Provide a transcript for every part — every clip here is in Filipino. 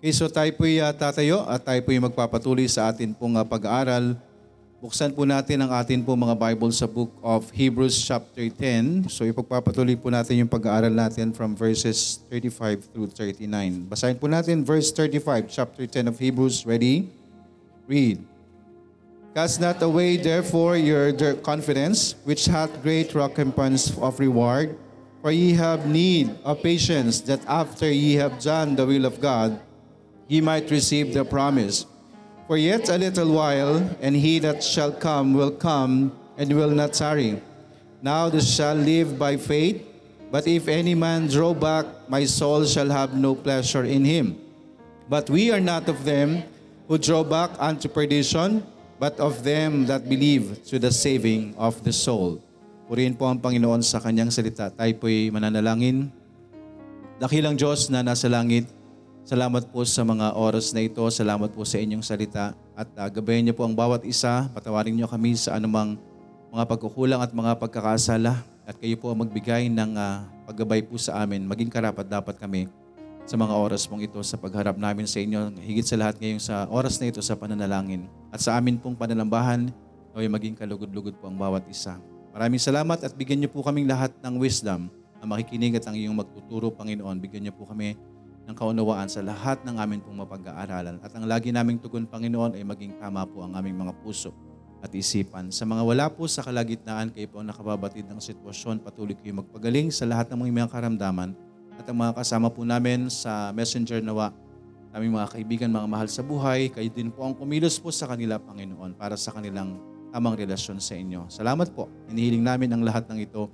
Okay, so tayo po'y uh, tatayo at tayo po'y magpapatuloy sa atin pong uh, pag-aaral. Buksan po natin ang atin po mga Bible sa book of Hebrews chapter 10. So ipagpapatuloy po natin yung pag-aaral natin from verses 35 through 39. Basahin po natin verse 35, chapter 10 of Hebrews. Ready? Read. Cast not away therefore your confidence, which hath great recompense of reward. For ye have need of patience, that after ye have done the will of God, ye might receive the promise. For yet a little while, and he that shall come will come and will not tarry. Now this shall live by faith, but if any man draw back, my soul shall have no pleasure in him. But we are not of them who draw back unto perdition, but of them that believe to the saving of the soul. Purihin po ang Panginoon sa kanyang salita. Tayo po'y mananalangin. Dakilang Diyos na nasa langit, Salamat po sa mga oras na ito. Salamat po sa inyong salita. At uh, gabayan niyo po ang bawat isa. Patawarin niyo kami sa anumang mga pagkukulang at mga pagkakasala. At kayo po ang magbigay ng uh, paggabay po sa amin. Maging karapat dapat kami sa mga oras pong ito sa pagharap namin sa inyo. Higit sa lahat ngayon sa oras na ito sa pananalangin. At sa amin pong panalambahan, ay maging kalugod-lugod po ang bawat isa. Maraming salamat at bigyan niyo po kaming lahat ng wisdom na makikinig at ang iyong magtuturo, Panginoon. Bigyan niyo po kami ng kaunawaan sa lahat ng amin pong mapag-aaralan. At ang lagi naming tugon, Panginoon, ay maging tama po ang aming mga puso at isipan. Sa mga wala po sa kalagitnaan, kayo po ang nakababatid ng sitwasyon, patuloy kayo magpagaling sa lahat ng mga karamdaman at ang mga kasama po namin sa messenger nawa, aming mga kaibigan, mga mahal sa buhay, kayo din po ang kumilos po sa kanila, Panginoon, para sa kanilang tamang relasyon sa inyo. Salamat po. Inihiling namin ang lahat ng ito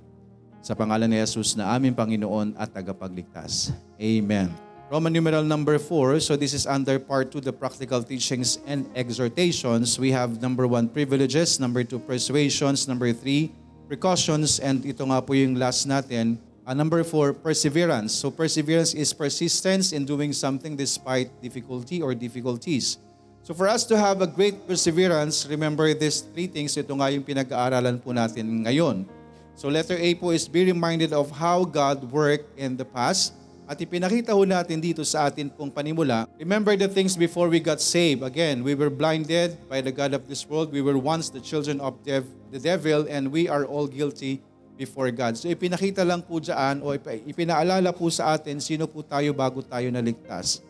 sa pangalan ni Jesus na aming Panginoon at tagapagligtas. Amen. Roman numeral number 4. So this is under part 2, the practical teachings and exhortations. We have number 1, privileges. Number 2, persuasions. Number 3, precautions. And ito nga po yung last natin. Uh, number 4, perseverance. So perseverance is persistence in doing something despite difficulty or difficulties. So for us to have a great perseverance, remember these three things. Ito nga yung pinag-aaralan po natin ngayon. So letter A po is be reminded of how God worked in the past. At ipinakita ho natin dito sa atin pong panimula, remember the things before we got saved. Again, we were blinded by the God of this world. We were once the children of dev- the devil and we are all guilty before God. So ipinakita lang po dyan o ipinaalala po sa atin sino po tayo bago tayo naligtas.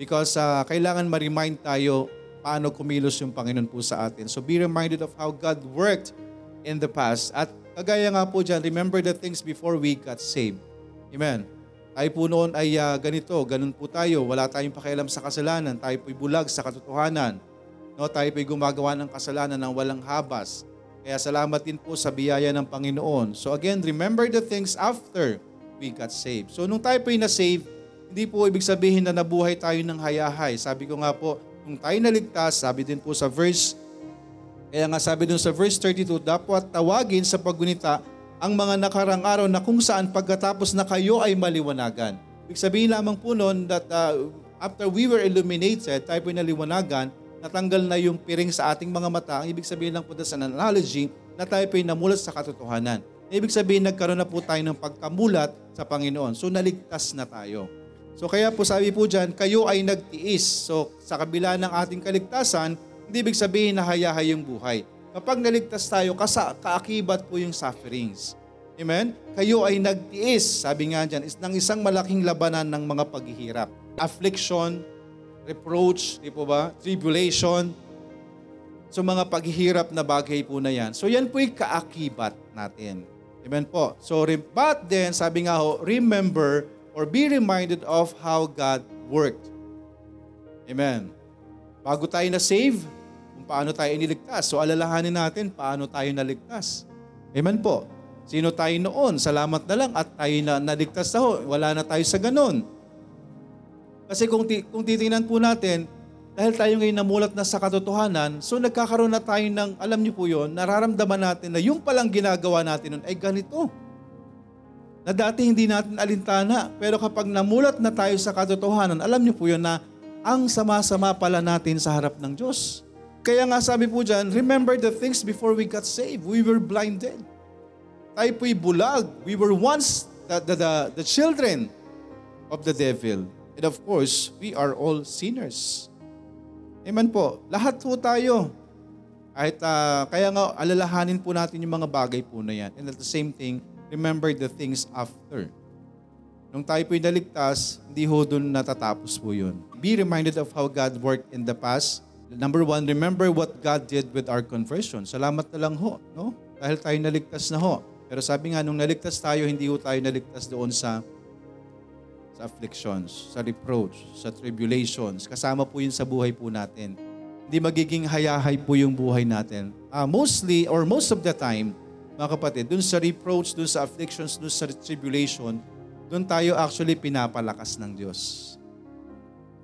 Because uh, kailangan ma-remind tayo paano kumilos yung Panginoon po sa atin. So be reminded of how God worked in the past. At kagaya nga po dyan, remember the things before we got saved. Amen tayo po noon ay uh, ganito, ganun po tayo. Wala tayong pakialam sa kasalanan. Tayo po'y bulag sa katotohanan. No, tayo po'y gumagawa ng kasalanan ng walang habas. Kaya salamat din po sa biyaya ng Panginoon. So again, remember the things after we got saved. So nung tayo po'y na-save, hindi po ibig sabihin na nabuhay tayo ng hayahay. Sabi ko nga po, nung tayo naligtas, sabi din po sa verse, kaya nga sabi dun sa verse 32, dapat tawagin sa paggunita ang mga nakarang araw na kung saan pagkatapos na kayo ay maliwanagan. Ibig sabihin lamang po noon that uh, after we were illuminated, tayo po naliwanagan, natanggal na yung piring sa ating mga mata. Ang ibig sabihin lang po sa analogy na tayo po namulat sa katotohanan. Ibig sabihin nagkaroon na po tayo ng pagkamulat sa Panginoon. So naligtas na tayo. So kaya po sabi po dyan, kayo ay nagtiis. So sa kabila ng ating kaligtasan, hindi ibig sabihin na hayahay yung buhay Kapag naligtas tayo, kasa, kaakibat po yung sufferings. Amen? Kayo ay nagtiis, sabi nga dyan, is ng isang malaking labanan ng mga paghihirap. Affliction, reproach, di po ba? Tribulation. So mga paghihirap na bagay po na yan. So yan po yung kaakibat natin. Amen po. So, but then, sabi nga ho, remember or be reminded of how God worked. Amen. Bago tayo na save, paano tayo iniligtas. So alalahanin natin paano tayo naligtas. Amen po. Sino tayo noon? Salamat na lang at tayo na naligtas na ho. Wala na tayo sa ganun. Kasi kung, ti- kung titingnan po natin, dahil tayo ngayon namulat na sa katotohanan, so nagkakaroon na tayo ng, alam niyo po yon, nararamdaman natin na yung palang ginagawa natin nun ay ganito. Na dati hindi natin alintana, pero kapag namulat na tayo sa katotohanan, alam niyo po yon na ang sama-sama pala natin sa harap ng Diyos. Kaya nga sabi po dyan, remember the things before we got saved. We were blinded. Tayo po'y bulag. We were once the, the, the, the children of the devil. And of course, we are all sinners. Amen po. Lahat po tayo. Kahit, ah, kaya nga, alalahanin po natin yung mga bagay po na yan. And at the same thing, remember the things after. Nung tayo po'y naligtas, hindi ho doon natatapos po yun. Be reminded of how God worked in the past. Number one, remember what God did with our conversion. Salamat na lang ho, no? Dahil tayo naligtas na ho. Pero sabi nga, nung naligtas tayo, hindi ho tayo naligtas doon sa sa afflictions, sa reproach, sa tribulations. Kasama po yun sa buhay po natin. Hindi magiging hayahay po yung buhay natin. Ah, mostly, or most of the time, mga kapatid, dun sa reproach, dun sa afflictions, dun sa tribulation, dun tayo actually pinapalakas ng Diyos.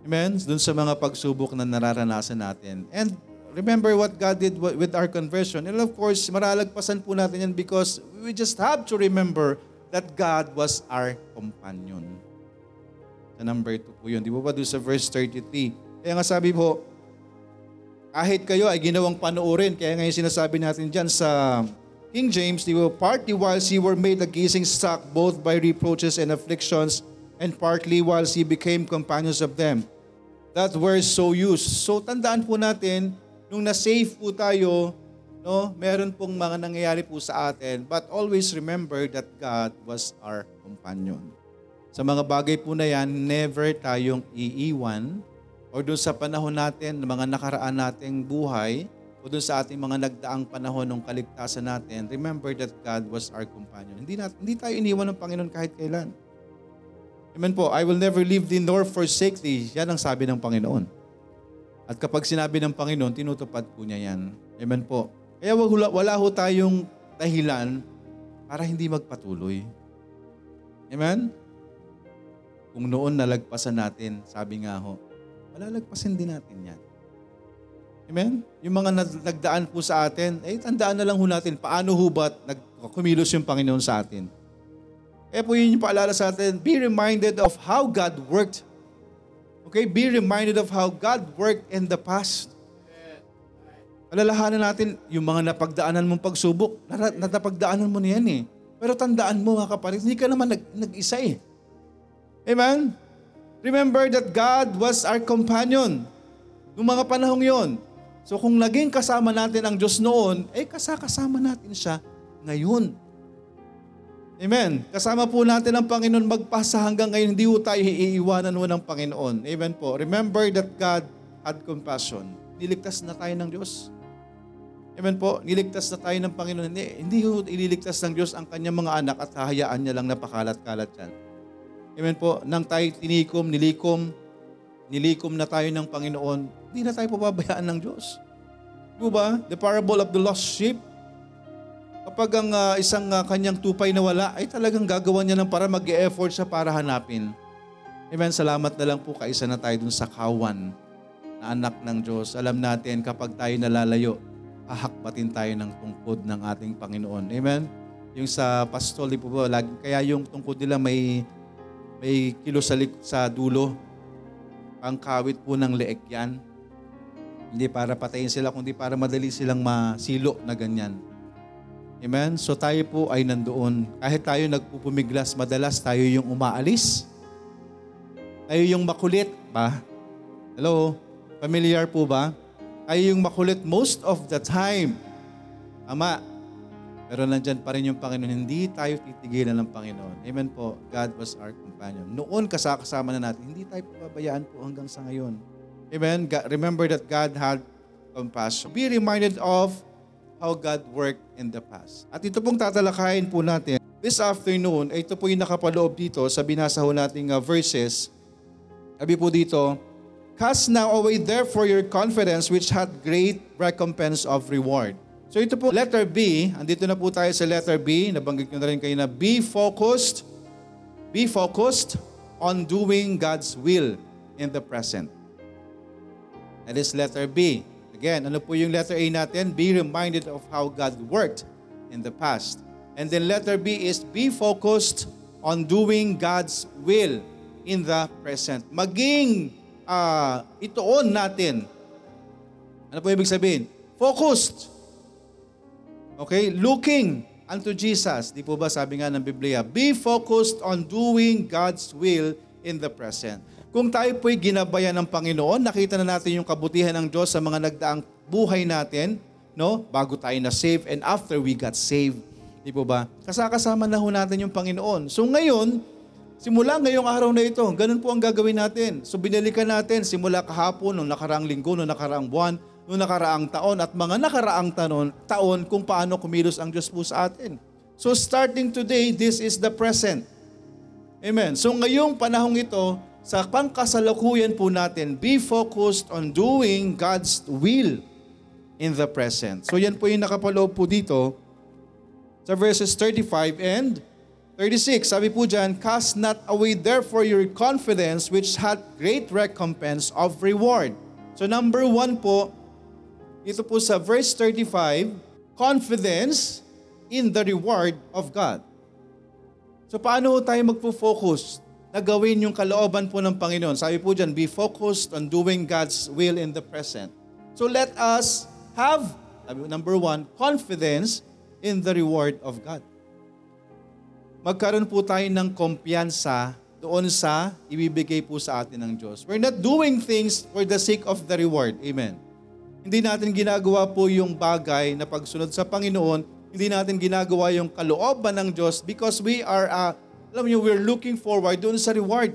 Amen? Dun sa mga pagsubok na nararanasan natin. And remember what God did with our conversion. And of course, maralagpasan po natin yan because we just have to remember that God was our companion. Sa number 2 po yun. Di ba ba doon sa verse 33? Kaya nga sabi po, kahit kayo ay ginawang panoorin, kaya ngayon sinasabi natin dyan sa King James, di ba, partly whilst ye were made a gazing stock both by reproaches and afflictions, and partly whilst ye became companions of them. That were so used. So tandaan po natin, nung na-save po tayo, no, meron pong mga nangyayari po sa atin, but always remember that God was our companion. Sa mga bagay po na yan, never tayong iiwan o doon sa panahon natin, mga nakaraan nating buhay, o doon sa ating mga nagdaang panahon ng kaligtasan natin, remember that God was our companion. Hindi, natin, hindi tayo iniwan ng Panginoon kahit kailan. Amen po, I will never leave thee nor forsake thee. Yan ang sabi ng Panginoon. At kapag sinabi ng Panginoon, tinutupad po niya yan. Amen po. Kaya wala, wala ho tayong dahilan para hindi magpatuloy. Amen? Kung noon nalagpasan natin, sabi nga ho, malalagpasin din natin yan. Amen? Yung mga nagdaan po sa atin, eh tandaan na lang ho natin, paano ho ba't nagkumilos yung Panginoon sa atin? Kaya po yun yung paalala sa atin, be reminded of how God worked. Okay? Be reminded of how God worked in the past. Alalahanan natin yung mga napagdaanan mong pagsubok. Natapagdaanan mo na yan eh. Pero tandaan mo mga kapatid, hindi ka naman nag, nag-isa eh. Amen? Remember that God was our companion. Noong mga panahong yon. So kung naging kasama natin ang Diyos noon, eh kasakasama natin siya ngayon. Amen. Kasama po natin ang Panginoon magpasa hanggang ngayon. Hindi po tayo iiwanan mo ng Panginoon. Amen po. Remember that God had compassion. Niligtas na tayo ng Diyos. Amen po. Niligtas na tayo ng Panginoon. Hindi, hindi po ililigtas ng Diyos ang kanyang mga anak at hahayaan niya lang napakalat-kalat yan. Amen po. Nang tayo tinikom, nilikom, nilikom na tayo ng Panginoon, hindi na tayo pababayaan ng Diyos. Di ba? The parable of the lost sheep, kapag ang uh, isang uh, kanyang tupay na wala, ay talagang gagawa niya ng para mag-e-effort siya para hanapin. Amen. Salamat na lang po kaisa na tayo dun sa kawan na anak ng Diyos. Alam natin kapag tayo nalalayo, ahakbatin tayo ng tungkod ng ating Panginoon. Amen. Yung sa pastol, di po ba, lagi, kaya yung tungkod nila may may kilo sa, sa dulo. Ang kawit po ng leeg yan. Hindi para patayin sila, kundi para madali silang masilo na ganyan. Amen? So tayo po ay nandoon. Kahit tayo nagpupumiglas, madalas tayo yung umaalis. Tayo yung makulit ba? Hello? Familiar po ba? Tayo yung makulit most of the time. Ama, pero nandyan pa rin yung Panginoon. Hindi tayo titigilan ng Panginoon. Amen po. God was our companion. Noon kasakasama na natin. Hindi tayo pababayaan po hanggang sa ngayon. Amen. Remember that God had compassion. Be reminded of how God worked in the past. At ito pong tatalakayin po natin. This afternoon, ito po yung nakapaloob dito sa binasa ho nating uh, verses. Sabi po dito, Cast now away therefore your confidence which had great recompense of reward. So ito po, letter B, andito na po tayo sa letter B, nabanggit ko na rin kayo na be focused, be focused on doing God's will in the present. That is letter B. Again, ano po yung letter A natin? Be reminded of how God worked in the past. And then letter B is be focused on doing God's will in the present. Maging uh, itoon natin. Ano po ibig sabihin? Focused Okay? Looking unto Jesus. Di po ba sabi nga ng Biblia, be focused on doing God's will in the present. Kung tayo po'y ginabayan ng Panginoon, nakita na natin yung kabutihan ng Diyos sa mga nagdaang buhay natin, no? Bago tayo na save and after we got saved. Di po ba? Kasakasama na ho natin yung Panginoon. So ngayon, simula ngayong araw na ito, ganun po ang gagawin natin. So binalikan natin simula kahapon, nung nakaraang linggo, nung nakaraang buwan, nung nakaraang taon at mga nakaraang taon, taon kung paano kumilos ang Diyos po sa atin. So starting today, this is the present. Amen. So ngayong panahong ito, sa pangkasalukuyan po natin, be focused on doing God's will in the present. So yan po yung nakapaloob po dito sa verses 35 and 36. Sabi po dyan, Cast not away therefore your confidence which had great recompense of reward. So number one po, ito po sa verse 35, confidence in the reward of God. So paano tayo magpo-focus na gawin yung kalooban po ng Panginoon? Sabi po dyan, be focused on doing God's will in the present. So let us have, number one, confidence in the reward of God. Magkaroon po tayo ng kumpiyansa doon sa ibibigay po sa atin ng Diyos. We're not doing things for the sake of the reward. Amen. Hindi natin ginagawa po yung bagay na pagsunod sa Panginoon hindi natin ginagawa yung kalooban ng Diyos because we are, uh, alam niyo, we're looking forward doon sa reward.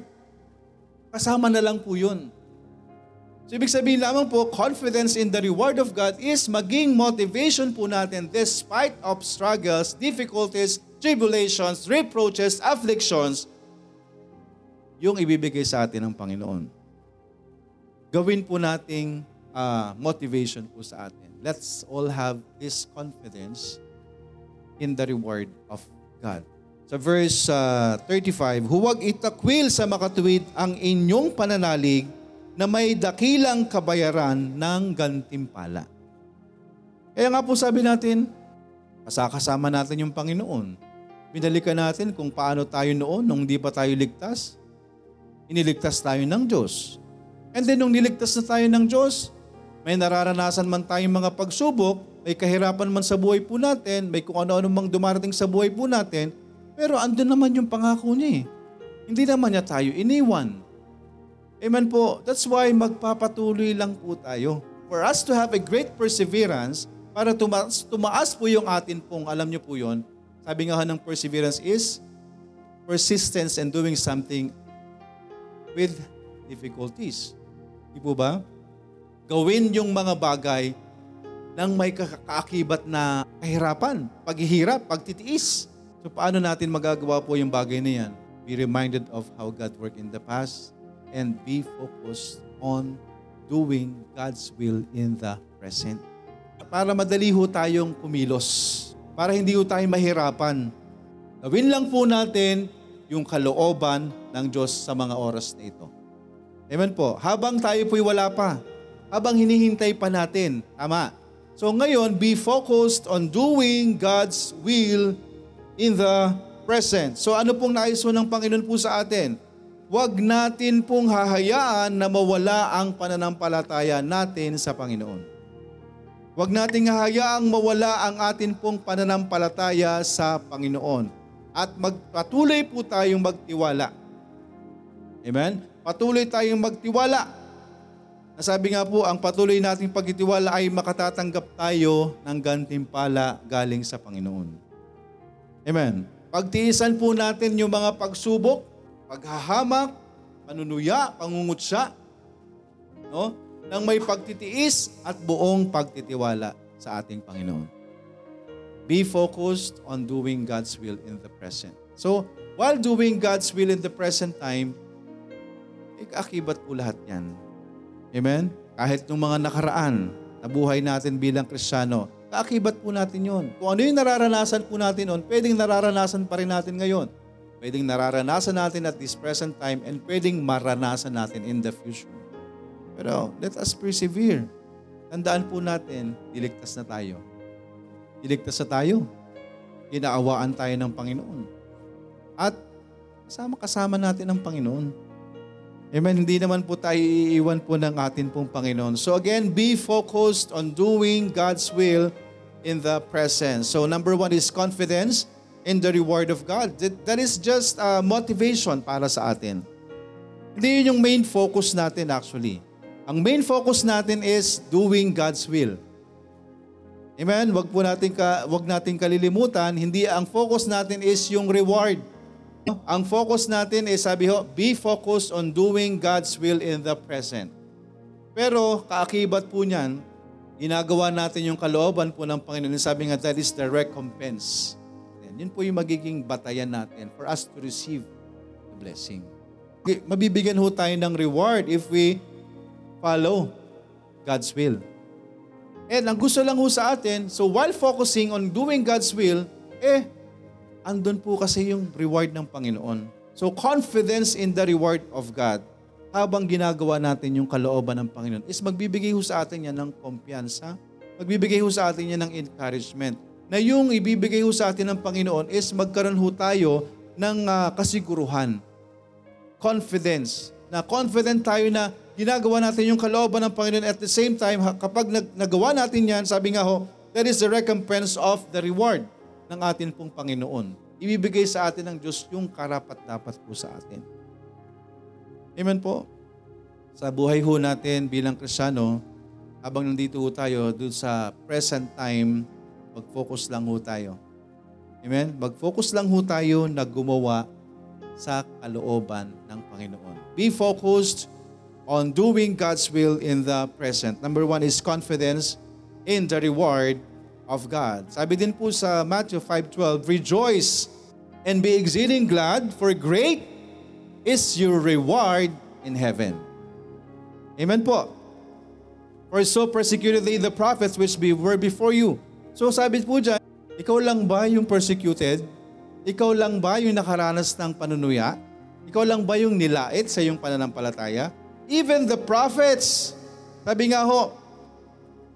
Kasama na lang po yun. So ibig sabihin lamang po, confidence in the reward of God is maging motivation po natin despite of struggles, difficulties, tribulations, reproaches, afflictions, yung ibibigay sa atin ng Panginoon. Gawin po nating uh, motivation po sa atin. Let's all have this confidence in the reward of God. Sa verse uh, 35, Huwag itakwil sa makatuwid ang inyong pananalig na may dakilang kabayaran ng gantimpala. Kaya nga po sabi natin, kasakasama natin yung Panginoon. Binalikan natin kung paano tayo noon nung di pa tayo ligtas. Iniligtas tayo ng Diyos. And then nung niligtas na tayo ng Diyos, may nararanasan man tayong mga pagsubok, may kahirapan man sa buhay po natin, may kung ano-ano mang dumarating sa buhay po natin, pero andun naman yung pangako niya eh. Hindi naman niya tayo iniwan. Amen po. That's why magpapatuloy lang po tayo. For us to have a great perseverance, para tumaas, tumaas po yung atin pong, alam niyo po yon sabi nga ng perseverance is persistence and doing something with difficulties. Di po ba? Gawin yung mga bagay ng may kaakibat na kahirapan, paghihirap, pagtitiis. So paano natin magagawa po yung bagay na yan? Be reminded of how God worked in the past and be focused on doing God's will in the present. Para madali ho tayong kumilos. Para hindi ho tayo mahirapan. Gawin lang po natin yung kalooban ng Diyos sa mga oras na ito. Amen po. Habang tayo po'y wala pa, habang hinihintay pa natin, tama, So ngayon, be focused on doing God's will in the present. So ano pong nais ng Panginoon po sa atin? Huwag natin pong hahayaan na mawala ang pananampalataya natin sa Panginoon. Huwag nating hahayaang mawala ang atin pong pananampalataya sa Panginoon. At magpatuloy po tayong magtiwala. Amen? Patuloy tayong magtiwala Nasabi nga po, ang patuloy nating pagtitiwala ay makatatanggap tayo ng gantimpala galing sa Panginoon. Amen. Pagtiisan po natin yung mga pagsubok, paghahamak, panunuya, pangungutsa, no? Nang may pagtitiis at buong pagtitiwala sa ating Panginoon. Be focused on doing God's will in the present. So, while doing God's will in the present time, ikakibat po lahat yan Amen? Kahit nung mga nakaraan na buhay natin bilang Kristiyano, kaakibat po natin yon. Kung ano yung nararanasan po natin noon, pwedeng nararanasan pa rin natin ngayon. Pwedeng nararanasan natin at this present time and pwedeng maranasan natin in the future. Pero let us persevere. Tandaan po natin, diligtas na tayo. Diligtas na tayo. Inaawaan tayo ng Panginoon. At kasama-kasama natin ang Panginoon. Amen. Hindi naman po tayo iiwan po ng atin pong Panginoon. So again, be focused on doing God's will in the present. So number one is confidence in the reward of God. That, is just uh, motivation para sa atin. Hindi yun yung main focus natin actually. Ang main focus natin is doing God's will. Amen? Wag po natin ka, wag natin kalilimutan, hindi ang focus natin is yung reward. Ang focus natin is sabi ho, be focused on doing God's will in the present. Pero kaakibat po niyan, ginagawa natin yung kalooban po ng Panginoon. Sabi nga, that is the recompense. Yan, yun po yung magiging batayan natin for us to receive the blessing. Mabibigyan ho tayo ng reward if we follow God's will. And ang gusto lang ho sa atin, so while focusing on doing God's will, eh, andun po kasi yung reward ng Panginoon. So confidence in the reward of God habang ginagawa natin yung kalooban ng Panginoon is magbibigay ho sa atin yan ng kumpiyansa, magbibigay ho sa atin yan ng encouragement. Na yung ibibigay ho sa atin ng Panginoon is magkaroon ho tayo ng uh, kasiguruhan, confidence, na confident tayo na ginagawa natin yung kalooban ng Panginoon at the same time, kapag nagawa natin yan, sabi nga ho, that is the recompense of the reward ng atin pong Panginoon. Ibibigay sa atin ng Diyos yung karapat-dapat po sa atin. Amen po. Sa buhay ho natin bilang Krisyano, habang nandito ho tayo dun sa present time, mag-focus lang ho tayo. Amen? Mag-focus lang ho tayo na gumawa sa kalooban ng Panginoon. Be focused on doing God's will in the present. Number one is confidence in the reward of God. Sabi din po sa Matthew 5.12, Rejoice and be exceeding glad, for great is your reward in heaven. Amen po. For so persecuted they the prophets which be, were before you. So sabi po dyan, ikaw lang ba yung persecuted? Ikaw lang ba yung nakaranas ng panunuya? Ikaw lang ba yung nilait sa iyong pananampalataya? even the prophets. Sabi nga ho,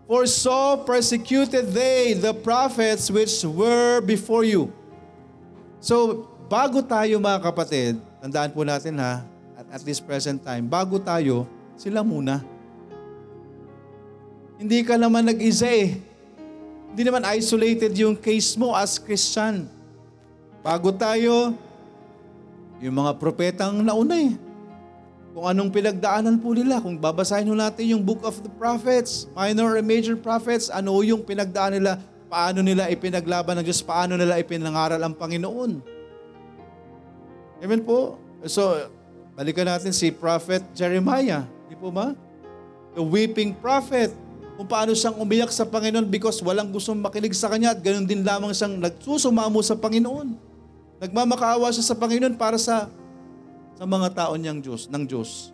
For so persecuted they the prophets which were before you. So, bago tayo mga kapatid, tandaan po natin ha, at, at this present time, bago tayo, sila muna. Hindi ka naman nag-isa eh. Hindi naman isolated yung case mo as Christian. Bago tayo, yung mga propetang nauna eh kung anong pinagdaanan po nila. Kung babasahin ho natin yung Book of the Prophets, minor and major prophets, ano yung pinagdaan nila, paano nila ipinaglaban ng Diyos, paano nila ipinangaral ang Panginoon. Amen po? So, balikan natin si Prophet Jeremiah. Di po ba? The weeping prophet. Kung paano siyang umiyak sa Panginoon because walang gustong makinig sa kanya at ganun din lamang siyang nagsusumamo sa Panginoon. Nagmamakaawa siya sa Panginoon para sa sa mga tao niyang Diyos, ng Diyos.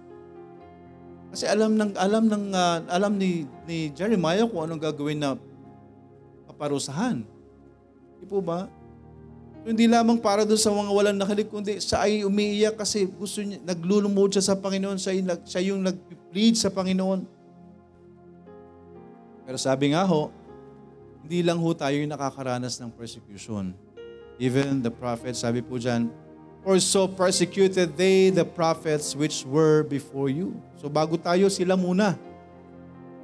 Kasi alam ng alam ng uh, alam ni ni Jeremiah kung anong gagawin na kaparusahan. Di po ba? So, hindi lamang para doon sa mga walang nakilig, kundi siya ay umiiyak kasi gusto niya, naglulumod siya sa Panginoon, siya, yung, siya yung nag-plead sa Panginoon. Pero sabi nga ho, hindi lang ho tayo yung nakakaranas ng persecution. Even the prophet, sabi po dyan, For so persecuted they the prophets which were before you. So bago tayo, sila muna.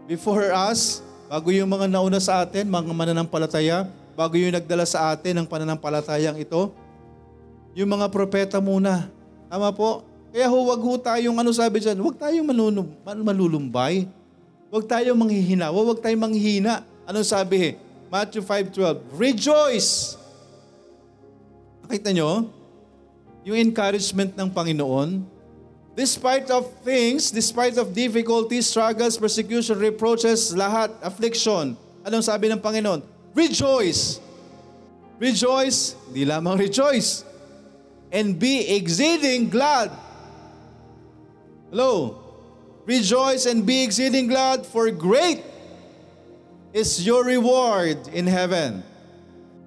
Before us, bago yung mga nauna sa atin, mga mananampalataya, bago yung nagdala sa atin ng pananampalatayang ito, yung mga propeta muna. Tama po? Kaya huwag ho tayong, ano sabi dyan, huwag tayong manunum, malulumbay. Huwag tayong manghihina. Huwag tayong manghihina. Ano sabi? Matthew 5.12, Rejoice! Nakita nyo? Yung encouragement ng Panginoon, despite of things, despite of difficulties, struggles, persecution, reproaches, lahat, affliction, anong sabi ng Panginoon? Rejoice! Rejoice, di lamang rejoice, and be exceeding glad. Hello? Rejoice and be exceeding glad, for great is your reward in heaven.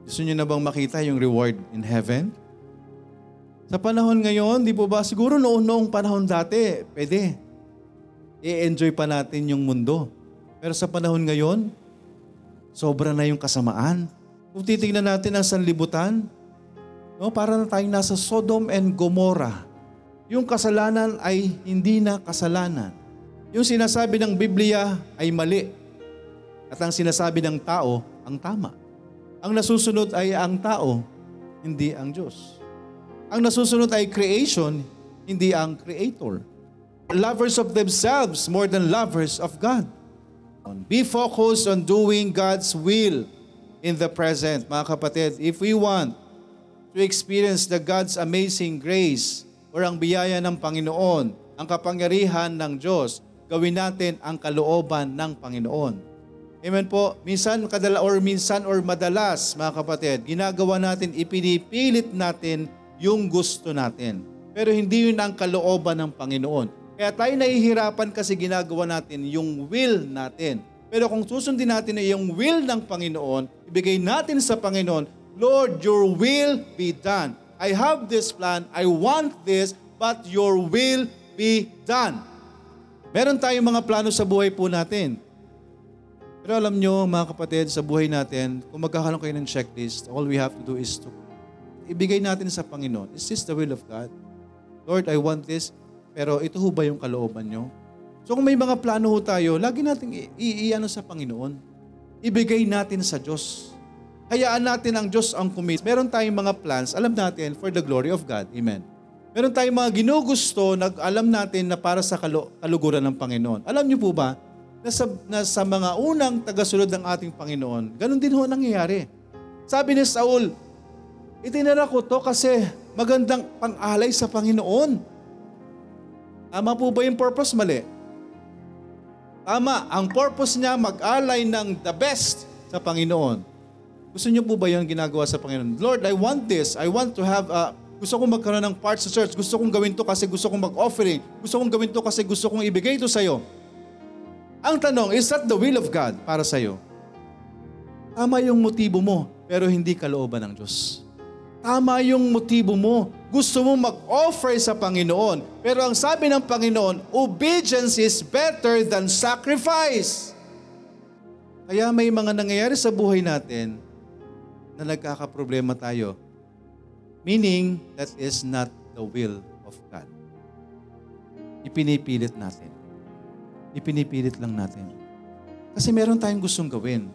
Gusto niyo na bang makita yung reward in heaven? Sa panahon ngayon, di po ba, siguro noong, noong panahon dati, pwede. I-enjoy pa natin yung mundo. Pero sa panahon ngayon, sobra na yung kasamaan. Kung titingnan natin ang sanlibutan, no, para na tayong nasa Sodom and Gomorrah. Yung kasalanan ay hindi na kasalanan. Yung sinasabi ng Biblia ay mali. At ang sinasabi ng tao, ang tama. Ang nasusunod ay ang tao, hindi ang Diyos. Ang nasusunod ay creation, hindi ang creator. lovers of themselves more than lovers of God. Be focused on doing God's will in the present. Mga kapatid, if we want to experience the God's amazing grace or ang biyaya ng Panginoon, ang kapangyarihan ng Diyos, gawin natin ang kalooban ng Panginoon. Amen po. Minsan kadala or minsan or madalas, mga kapatid, ginagawa natin, ipinipilit natin yung gusto natin. Pero hindi yun ang kalooban ng Panginoon. Kaya tayo nahihirapan kasi ginagawa natin yung will natin. Pero kung susundin natin na yung will ng Panginoon, ibigay natin sa Panginoon, Lord, your will be done. I have this plan, I want this, but your will be done. Meron tayong mga plano sa buhay po natin. Pero alam nyo, mga kapatid, sa buhay natin, kung magkakaroon kayo ng checklist, all we have to do is to ibigay natin sa Panginoon. Is this the will of God? Lord, I want this. Pero ito ho ba yung kalooban nyo? So kung may mga plano ho tayo, lagi natin iiano sa Panginoon. Ibigay natin sa Diyos. Hayaan natin ang Diyos ang commit. Meron tayong mga plans, alam natin, for the glory of God. Amen. Meron tayong mga ginugusto na alam natin na para sa kalu- kaluguran ng Panginoon. Alam niyo po ba, na sa, na sa mga unang tagasunod ng ating Panginoon, ganun din ho nangyayari. Sabi ni Saul, itinara ko to kasi magandang pang-alay sa Panginoon. Tama po ba yung purpose? Mali. Tama, ang purpose niya mag-alay ng the best sa Panginoon. Gusto niyo po ba yung ginagawa sa Panginoon? Lord, I want this. I want to have, uh, gusto kong magkaroon ng part sa church. Gusto kong gawin to kasi gusto kong mag-offering. Gusto kong gawin to kasi gusto kong ibigay ito sa'yo. Ang tanong, is that the will of God para sa'yo? Tama yung motibo mo, pero hindi kalooban ng Diyos. Tama yung motibo mo. Gusto mo mag-offer sa Panginoon. Pero ang sabi ng Panginoon, obedience is better than sacrifice. Kaya may mga nangyayari sa buhay natin na nagkakaproblema tayo. Meaning, that is not the will of God. Ipinipilit natin. Ipinipilit lang natin. Kasi meron tayong gustong gawin.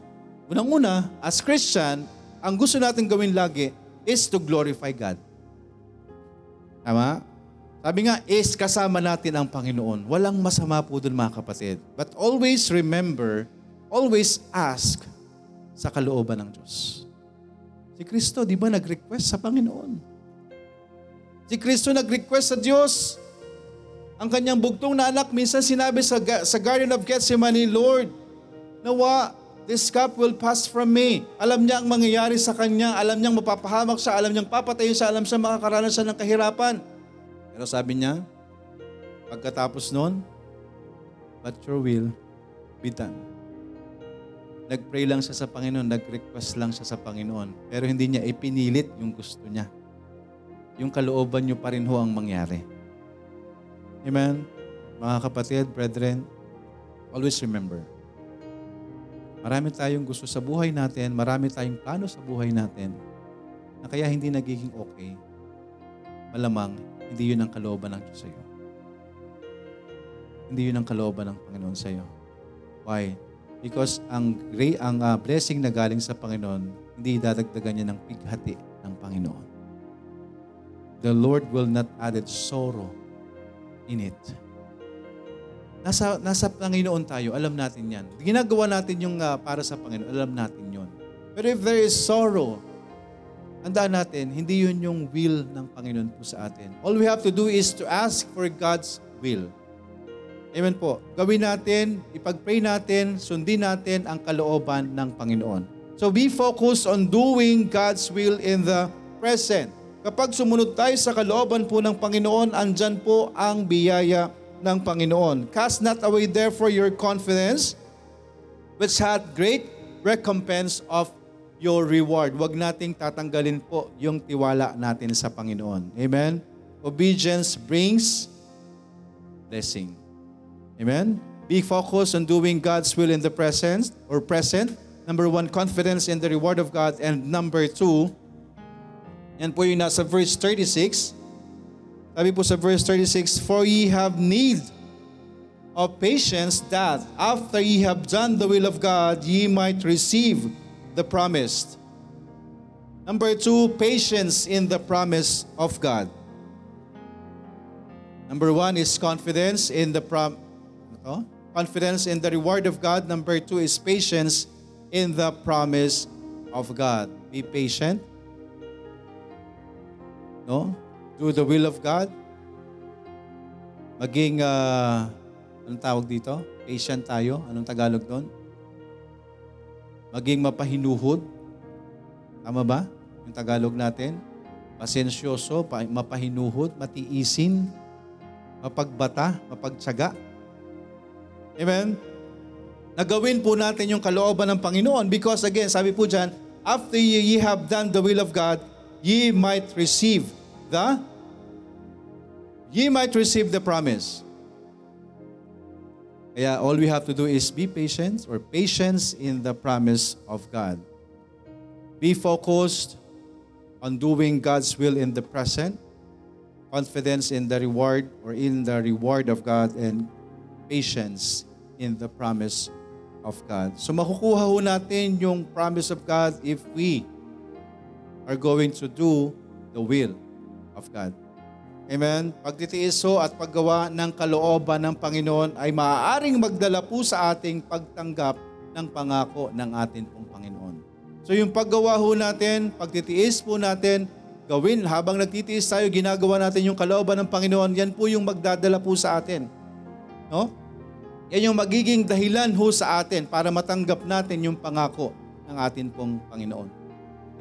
Unang-una, as Christian, ang gusto natin gawin lagi is to glorify God. Tama? Sabi nga, is kasama natin ang Panginoon. Walang masama po doon mga kapatid. But always remember, always ask sa kalooban ng Diyos. Si Kristo, di ba nag-request sa Panginoon? Si Kristo nag-request sa Diyos. Ang kanyang bugtong na anak, minsan sinabi sa, sa Garden of Gethsemane, Lord, nawa, this cup will pass from me. Alam niya ang mangyayari sa kanya, alam niyang mapapahamak siya, alam niyang papatayin siya, alam siya makakaranas ng kahirapan. Pero sabi niya, pagkatapos noon, but your will be done. Nag-pray lang siya sa Panginoon, nag-request lang siya sa Panginoon. Pero hindi niya ipinilit yung gusto niya. Yung kalooban niyo pa rin ho ang mangyari. Amen? Mga kapatid, brethren, always remember, Marami tayong gusto sa buhay natin, marami tayong plano sa buhay natin na kaya hindi nagiging okay. Malamang, hindi yun ang kalooban ng Diyos sa iyo. Hindi yun ang kalooban ng Panginoon sa iyo. Why? Because ang, great, ang uh, blessing na galing sa Panginoon, hindi dadagdagan niya ng pighati ng Panginoon. The Lord will not add sorrow in it. Nasa, nasa Panginoon tayo, alam natin yan. Ginagawa natin yung uh, para sa Panginoon, alam natin yon. Pero if there is sorrow, handaan natin, hindi yun yung will ng Panginoon po sa atin. All we have to do is to ask for God's will. Amen po. Gawin natin, ipag-pray natin, sundin natin ang kalooban ng Panginoon. So be focused on doing God's will in the present. Kapag sumunod tayo sa kalooban po ng Panginoon, andyan po ang biyaya ng Panginoon. Cast not away therefore your confidence, which had great recompense of your reward. Huwag nating tatanggalin po yung tiwala natin sa Panginoon. Amen? Obedience brings blessing. Amen? Be focused on doing God's will in the present or present. Number one, confidence in the reward of God. And number two, yan po yung nasa verse 36, sabi po sa verse 36, For ye have need of patience that after ye have done the will of God, ye might receive the promised. Number two, patience in the promise of God. Number one is confidence in the prom... Ano? Confidence in the reward of God. Number two is patience in the promise of God. Be patient. No? Do the will of God. Maging, ah, anong tawag dito? Patient tayo. Anong Tagalog doon? Maging mapahinuhod. Tama ba? Yung Tagalog natin. Pasensyoso, pa- mapahinuhod, matiisin, mapagbata, mapagtsaga. Amen? Nagawin po natin yung kalooban ng Panginoon because again, sabi po dyan, after ye have done the will of God, ye might receive the ye might receive the promise. Kaya all we have to do is be patient or patience in the promise of God. Be focused on doing God's will in the present, confidence in the reward or in the reward of God, and patience in the promise of God. So makukuha ho natin yung promise of God if we are going to do the will of God. Amen? Pagtitiis ho at paggawa ng kalooban ng Panginoon ay maaaring magdala po sa ating pagtanggap ng pangako ng atin pong Panginoon. So yung paggawa ho natin, pagtitiis po natin, gawin habang nagtitiis tayo, ginagawa natin yung kalooban ng Panginoon, yan po yung magdadala po sa atin. No? Yan yung magiging dahilan ho sa atin para matanggap natin yung pangako ng atin pong Panginoon.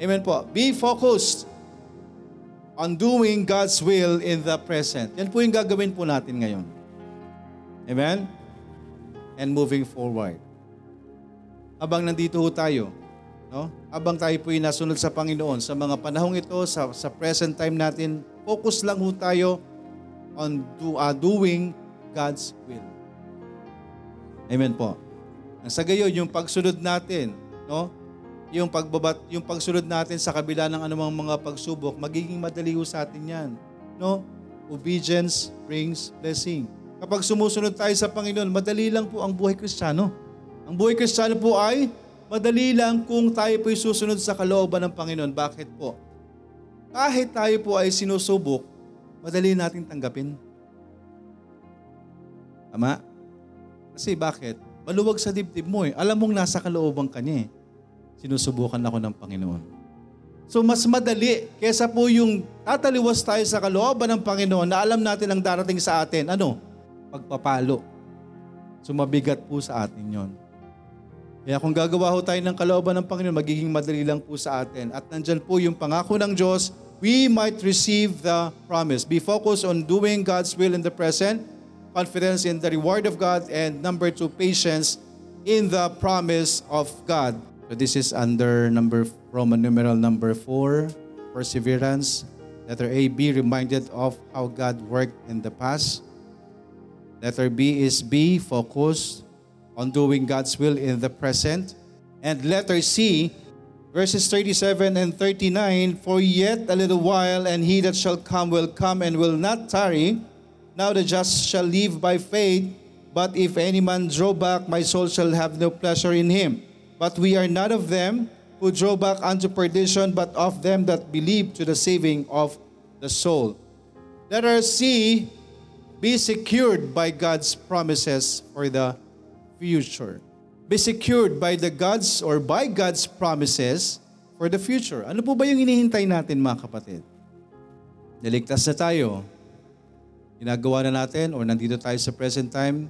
Amen po. Be focused on doing God's will in the present. Yan po yung gagawin po natin ngayon. Amen? And moving forward. Habang nandito ho tayo, no? habang tayo po yung nasunod sa Panginoon, sa mga panahong ito, sa, sa present time natin, focus lang ho tayo on do, uh, doing God's will. Amen po. Sa gayon, yung pagsunod natin, no? Yung pagbabat, yung pagsunod natin sa kabila ng anumang mga pagsubok, magiging madali ho sa atin 'yan, no? Obedience brings blessing. Kapag sumusunod tayo sa Panginoon, madali lang po ang buhay Kristiyano. Ang buhay Kristiyano po ay madali lang kung tayo po susunod sa kalooban ng Panginoon. Bakit po? Kahit tayo po ay sinusubok, madali natin tanggapin. Tama? Kasi bakit? Maluwag sa dibdib mo eh. Alam mong nasa kalooban ka niya eh. Sinusubukan ako ng Panginoon. So mas madali kesa po yung tataliwas tayo sa kalooban ng Panginoon na alam natin ang darating sa atin. Ano? Pagpapalo. So mabigat po sa atin yon. Kaya kung gagawa ho tayo ng kalooban ng Panginoon, magiging madali lang po sa atin. At nandyan po yung pangako ng Diyos, we might receive the promise. Be focused on doing God's will in the present, confidence in the reward of God, and number two, patience in the promise of God. So this is under number Roman numeral number four, perseverance. Letter A, be reminded of how God worked in the past. Letter B is be focused on doing God's will in the present. And letter C, verses 37 and 39, For yet a little while, and he that shall come will come and will not tarry. Now the just shall live by faith, but if any man draw back, my soul shall have no pleasure in him. But we are not of them who draw back unto perdition, but of them that believe to the saving of the soul. Letter C, be secured by God's promises for the future. Be secured by the God's or by God's promises for the future. Ano po ba yung hinihintay natin mga kapatid? Niligtas na tayo. Ginagawa na natin or nandito tayo sa present time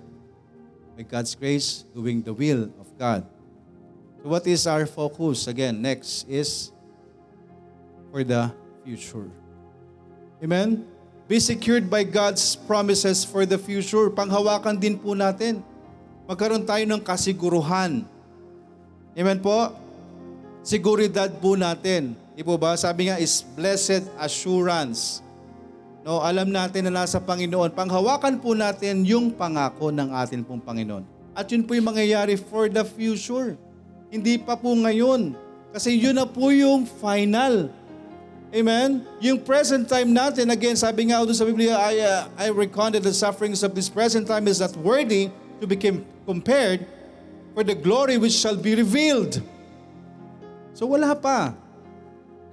by God's grace doing the will of God. So what is our focus? Again, next is for the future. Amen? Be secured by God's promises for the future. Panghawakan din po natin. Magkaroon tayo ng kasiguruhan. Amen po? Seguridad po natin. Di po ba? Sabi nga is blessed assurance. No, alam natin na nasa Panginoon. Panghawakan po natin yung pangako ng atin pong Panginoon. At yun po yung mangyayari for the future. Hindi pa po ngayon. Kasi yun na po yung final. Amen? Yung present time natin, again, sabi nga doon sa Biblia, I, uh, I recounted the sufferings of this present time is not worthy to be compared for the glory which shall be revealed. So wala pa.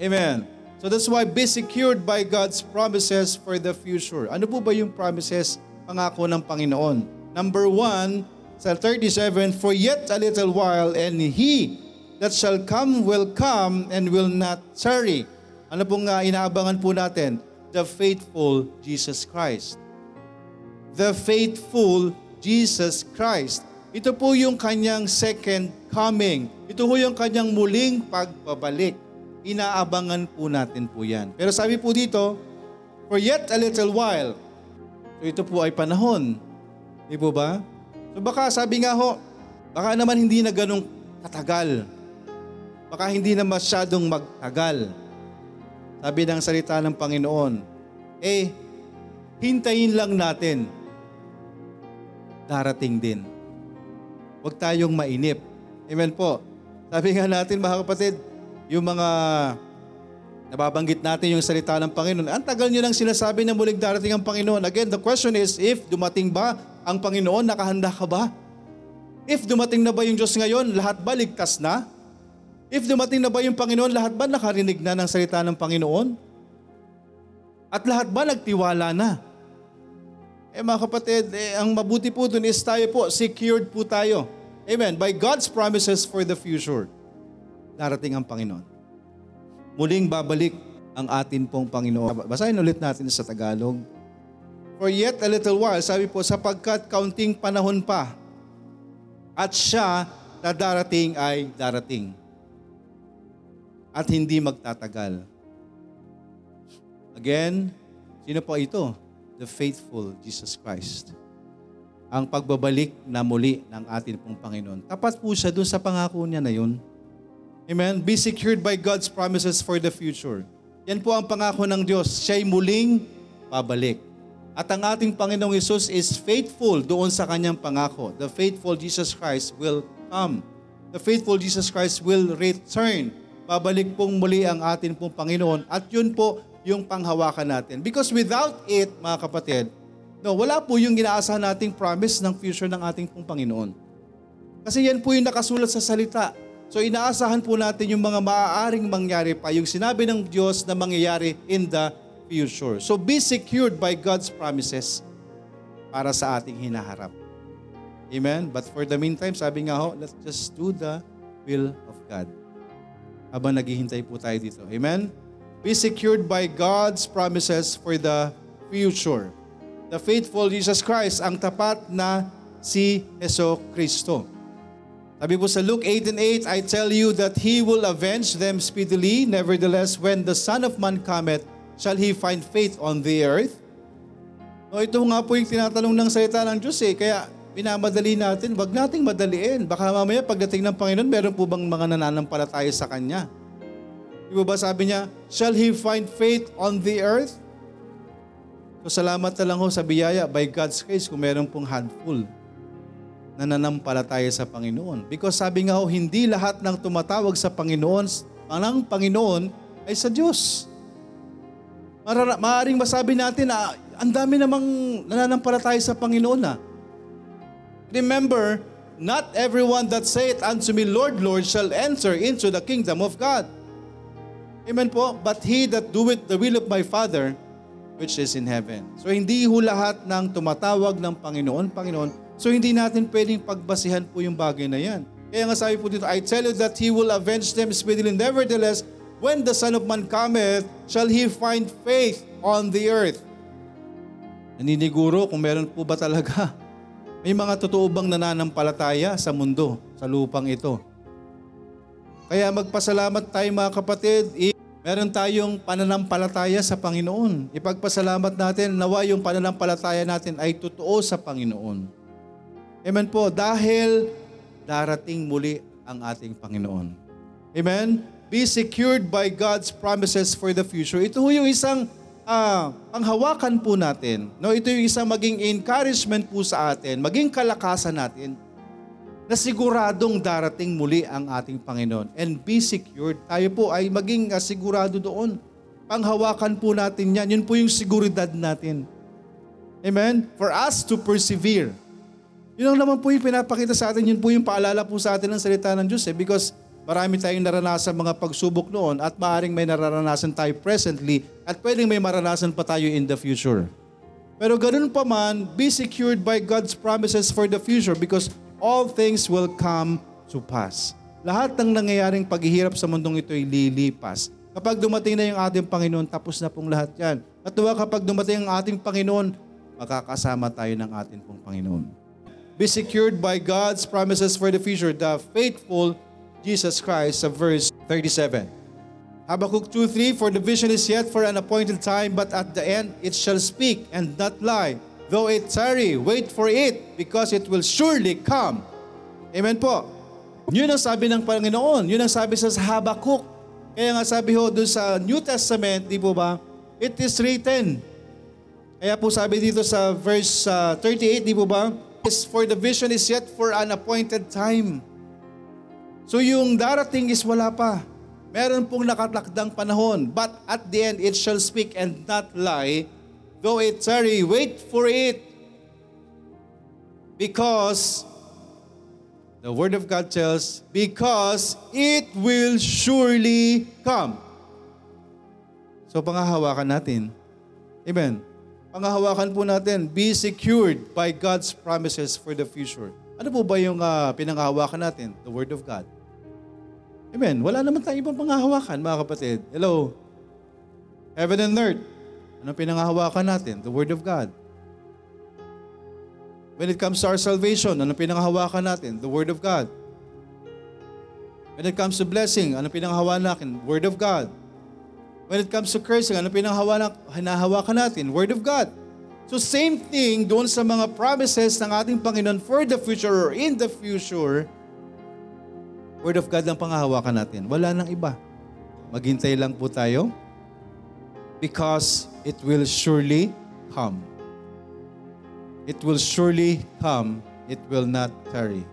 Amen. So that's why be secured by God's promises for the future. Ano po ba yung promises, pangako ng Panginoon? Number one, 37, For yet a little while, and He that shall come will come and will not tarry. Ano pong uh, inaabangan po natin? The faithful Jesus Christ. The faithful Jesus Christ. Ito po yung kanyang second coming. Ito po yung kanyang muling pagbabalik inaabangan po natin po yan. Pero sabi po dito, for yet a little while. So ito po ay panahon. Di po ba? So baka sabi nga ho, baka naman hindi na ganong katagal. Baka hindi na masyadong magtagal. Sabi ng salita ng Panginoon, eh, hintayin lang natin. Darating din. Huwag tayong mainip. Amen po. Sabi nga natin mga kapatid, yung mga nababanggit natin yung salita ng Panginoon. Ang tagal nyo nang sinasabi na muling darating ang Panginoon. Again, the question is, if dumating ba ang Panginoon, nakahanda ka ba? If dumating na ba yung Diyos ngayon, lahat ba ligtas na? If dumating na ba yung Panginoon, lahat ba nakarinig na ng salita ng Panginoon? At lahat ba nagtiwala na? Eh mga kapatid, eh, ang mabuti po dun is tayo po, secured po tayo. Amen. By God's promises for the future darating ang Panginoon. Muling babalik ang atin pong Panginoon. Basahin ulit natin sa Tagalog. For yet a little while, sabi po, sapagkat kaunting panahon pa, at siya na darating ay darating. At hindi magtatagal. Again, sino po ito? The faithful Jesus Christ. Ang pagbabalik na muli ng atin pong Panginoon. Tapat po siya dun sa pangako niya na yun. Amen? Be secured by God's promises for the future. Yan po ang pangako ng Diyos. Siya'y muling pabalik. At ang ating Panginoong Yesus is faithful doon sa kanyang pangako. The faithful Jesus Christ will come. The faithful Jesus Christ will return. Pabalik pong muli ang ating pong Panginoon. At yun po yung panghawakan natin. Because without it, mga kapatid, no, wala po yung inaasahan nating promise ng future ng ating pong Panginoon. Kasi yan po yung nakasulat sa salita. So inaasahan po natin yung mga maaaring mangyari pa, yung sinabi ng Diyos na mangyayari in the future. So be secured by God's promises para sa ating hinaharap. Amen? But for the meantime, sabi nga ho, let's just do the will of God. Habang naghihintay po tayo dito. Amen? Be secured by God's promises for the future. The faithful Jesus Christ, ang tapat na si Yeso Kristo. Sabi po sa Luke 8 and 8, I tell you that He will avenge them speedily. Nevertheless, when the Son of Man cometh, shall He find faith on the earth? No, ito nga po yung tinatanong ng salita ng Diyos eh. Kaya minamadali natin, wag nating madaliin. Baka mamaya pagdating ng Panginoon, meron po bang mga nananampalataya sa Kanya? Di ba sabi niya, shall He find faith on the earth? So salamat na lang ho sa biyaya by God's grace kung meron pong handful nananampalataya sa Panginoon. Because sabi nga ho, hindi lahat ng tumatawag sa Panginoon, ang Panginoon ay sa Diyos. Mara- maaring masabi natin na ang dami namang nananampalataya sa Panginoon na. Remember, not everyone that saith unto me, Lord, Lord, shall enter into the kingdom of God. Amen po. But he that doeth the will of my Father, which is in heaven. So hindi ho lahat ng tumatawag ng Panginoon, Panginoon, So hindi natin pwedeng pagbasihan po yung bagay na yan. Kaya nga sabi po dito, I tell you that He will avenge them speedily. Nevertheless, when the Son of Man cometh, shall He find faith on the earth. Naniniguro kung meron po ba talaga. May mga totoo bang nananampalataya sa mundo, sa lupang ito. Kaya magpasalamat tayo mga kapatid. Meron tayong pananampalataya sa Panginoon. Ipagpasalamat natin, nawa yung pananampalataya natin ay totoo sa Panginoon. Amen po. Dahil darating muli ang ating Panginoon. Amen? Be secured by God's promises for the future. Ito yung isang uh, panghawakan po natin. No, ito yung isang maging encouragement po sa atin, maging kalakasan natin na siguradong darating muli ang ating Panginoon. And be secured. Tayo po ay maging uh, sigurado doon. Panghawakan po natin yan. Yun po yung siguridad natin. Amen? For us to persevere. Yun lang naman po yung pinapakita sa atin, yun po yung paalala po sa atin ng salita ng Diyos eh. Because marami tayong naranasan mga pagsubok noon at maaring may nararanasan tayo presently at pwedeng may maranasan pa tayo in the future. Pero ganun pa man, be secured by God's promises for the future because all things will come to pass. Lahat ng nangyayaring paghihirap sa mundong ito ay lilipas. Kapag dumating na yung ating Panginoon, tapos na pong lahat yan. At diba, kapag dumating ang ating Panginoon, makakasama tayo ng ating pong Panginoon. Be secured by God's promises for the future, the faithful Jesus Christ, sa verse 37. Habakkuk 2.3, For the vision is yet for an appointed time, but at the end it shall speak and not lie. Though it tarry, wait for it, because it will surely come. Amen po. Yun ang sabi ng Panginoon. Yun ang sabi sa Habakkuk. Kaya nga sabi ho doon sa New Testament, di po ba? It is written. Kaya po sabi dito sa verse uh, 38, di po ba? Is for the vision is yet for an appointed time. So yung darating is wala pa. Meron pong nakatakdang panahon. But at the end, it shall speak and not lie. Though it tarry, wait for it. Because the Word of God tells, because it will surely come. So pangahawakan natin. Amen. Pangahawakan po natin, be secured by God's promises for the future. Ano po ba yung uh, pinangahawakan natin? The Word of God. Amen. Wala naman tayong ibang pangahawakan, mga kapatid. Hello. Heaven and earth. Anong pinangahawakan natin? The Word of God. When it comes to our salvation, anong pinangahawakan natin? The Word of God. When it comes to blessing, anong pinangahawakan natin? Word of God. When it comes to cursing, anong pinangahawakan natin? Word of God. So same thing doon sa mga promises ng ating Panginoon for the future or in the future, Word of God lang pangahawakan natin. Wala nang iba. Maghintay lang po tayo because it will surely come. It will surely come. It will not tarry.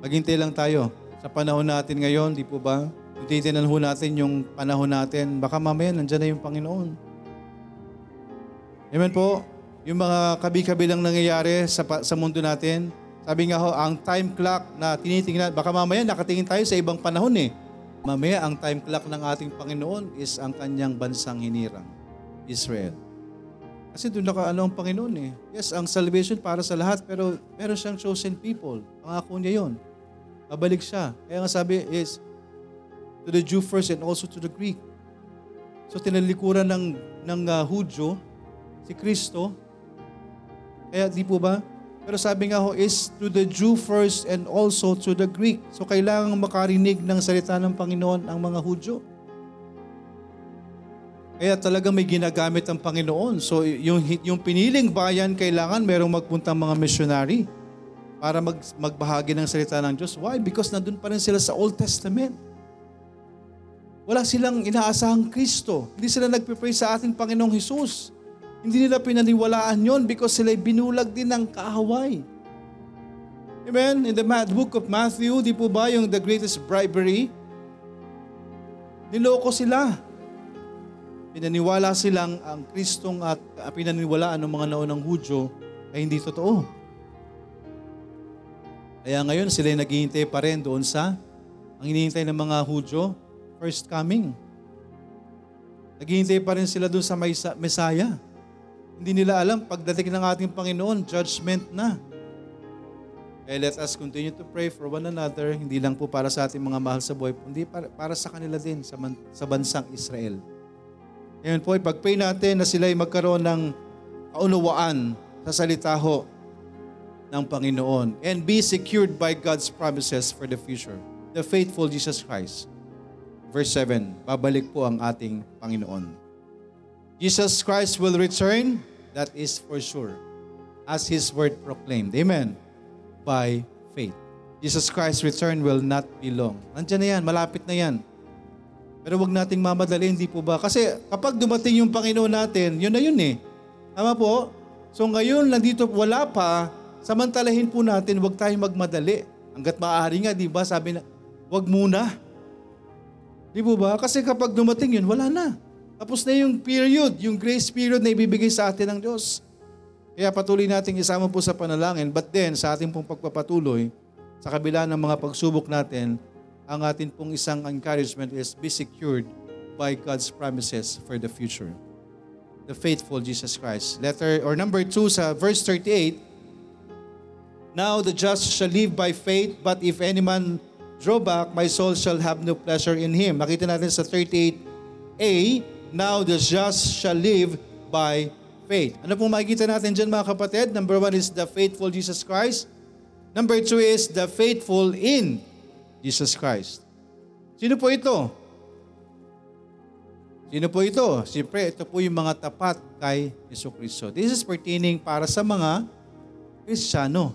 Maghintay lang tayo. Sa panahon natin ngayon, di po ba? Kung ho natin yung panahon natin, baka mamaya nandyan na yung Panginoon. Amen po. Yung mga kabi-kabilang nangyayari sa, sa mundo natin, sabi nga ho, ang time clock na tinitingnan, baka mamaya nakatingin tayo sa ibang panahon eh. Mamaya ang time clock ng ating Panginoon is ang kanyang bansang hinirang, Israel. Kasi doon nakaano ang Panginoon eh. Yes, ang salvation para sa lahat, pero meron siyang chosen people. Pangako niya yon. Babalik siya. Kaya nga sabi is, to the Jew first and also to the Greek. So tinalikuran ng, ng uh, Hudyo, si Kristo. Kaya di po ba, pero sabi nga ho is to the Jew first and also to the Greek. So kailangan makarinig ng salita ng Panginoon ang mga Hudyo. Kaya talaga may ginagamit ang Panginoon. So yung, yung piniling bayan, kailangan merong magpuntang mga missionary para mag, magbahagi ng salita ng Diyos. Why? Because nandun pa rin sila sa Old Testament. Wala silang inaasahang Kristo. Hindi sila nagpipray sa ating Panginoong Hesus. Hindi nila pinaniwalaan yon because sila binulag din ng kaaway. Amen? In the book of Matthew, di po ba yung the greatest bribery? Niloko sila. Pinaniwala silang ang Kristong at pinaniwalaan ng mga naunang Hudyo ay hindi totoo. Kaya ngayon sila ay naghihintay pa rin doon sa ang hinihintay ng mga Hudyo, first coming. Naghihintay pa rin sila doon sa Messiah. Hindi nila alam, pagdating ng ating Panginoon, judgment na. Eh, let us continue to pray for one another, hindi lang po para sa ating mga mahal sa buhay, kundi para, para sa kanila din, sa, man, sa bansang Israel. Ngayon po, ipag-pray natin na sila ay magkaroon ng kaunawaan sa salita ho ng Panginoon and be secured by God's promises for the future. The faithful Jesus Christ. Verse 7, babalik po ang ating Panginoon. Jesus Christ will return, that is for sure, as His word proclaimed. Amen. By faith. Jesus Christ's return will not be long. Nandiyan na yan, malapit na yan. Pero wag nating mamadali, hindi po ba? Kasi kapag dumating yung Panginoon natin, yun na yun eh. Tama po? So ngayon, nandito wala pa, samantalahin po natin, wag tayong magmadali. Hanggat maaari nga, di ba? Sabi na, wag muna. Di po ba? Kasi kapag dumating yun, wala na. Tapos na yung period, yung grace period na ibibigay sa atin ng Diyos. Kaya patuloy nating isama po sa panalangin. But then, sa ating pong pagpapatuloy, sa kabila ng mga pagsubok natin, ang atin pong isang encouragement is be secured by God's promises for the future. The faithful Jesus Christ. Letter or number 2 sa verse 38, Now the just shall live by faith, but if any man draw back, my soul shall have no pleasure in him. Makita natin sa 38a, Now the just shall live by faith. Ano pong makikita natin dyan mga kapatid? Number one is the faithful Jesus Christ. Number two is the faithful in Jesus Christ. Sino po ito? Sino po ito? Siyempre, ito po yung mga tapat kay Yeso Kristo. This is pertaining para sa mga Kristiyano.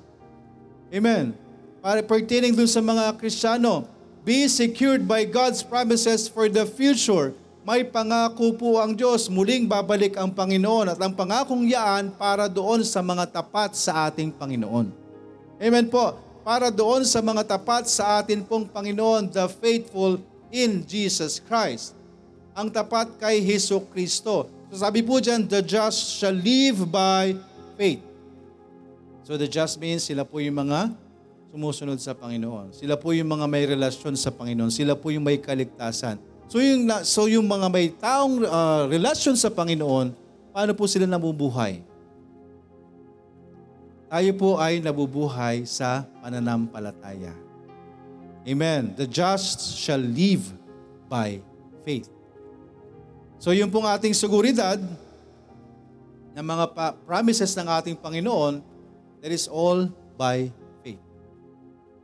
Amen. Para pertaining dun sa mga Kristiyano, be secured by God's promises for the future. May pangako po ang Diyos, muling babalik ang Panginoon at ang pangakong yaan para doon sa mga tapat sa ating Panginoon. Amen po. Para doon sa mga tapat sa atin pong Panginoon, the faithful in Jesus Christ. Ang tapat kay Heso Kristo. So sabi po dyan, the just shall live by faith. So the just means sila po yung mga sumusunod sa Panginoon. Sila po yung mga may relasyon sa Panginoon. Sila po yung may kaligtasan. So yung, so yung mga may taong uh, relasyon sa Panginoon, paano po sila nabubuhay? Tayo po ay nabubuhay sa pananampalataya. Amen. The just shall live by faith. So yung pong ating seguridad ng mga pa- promises ng ating Panginoon, That is all by faith.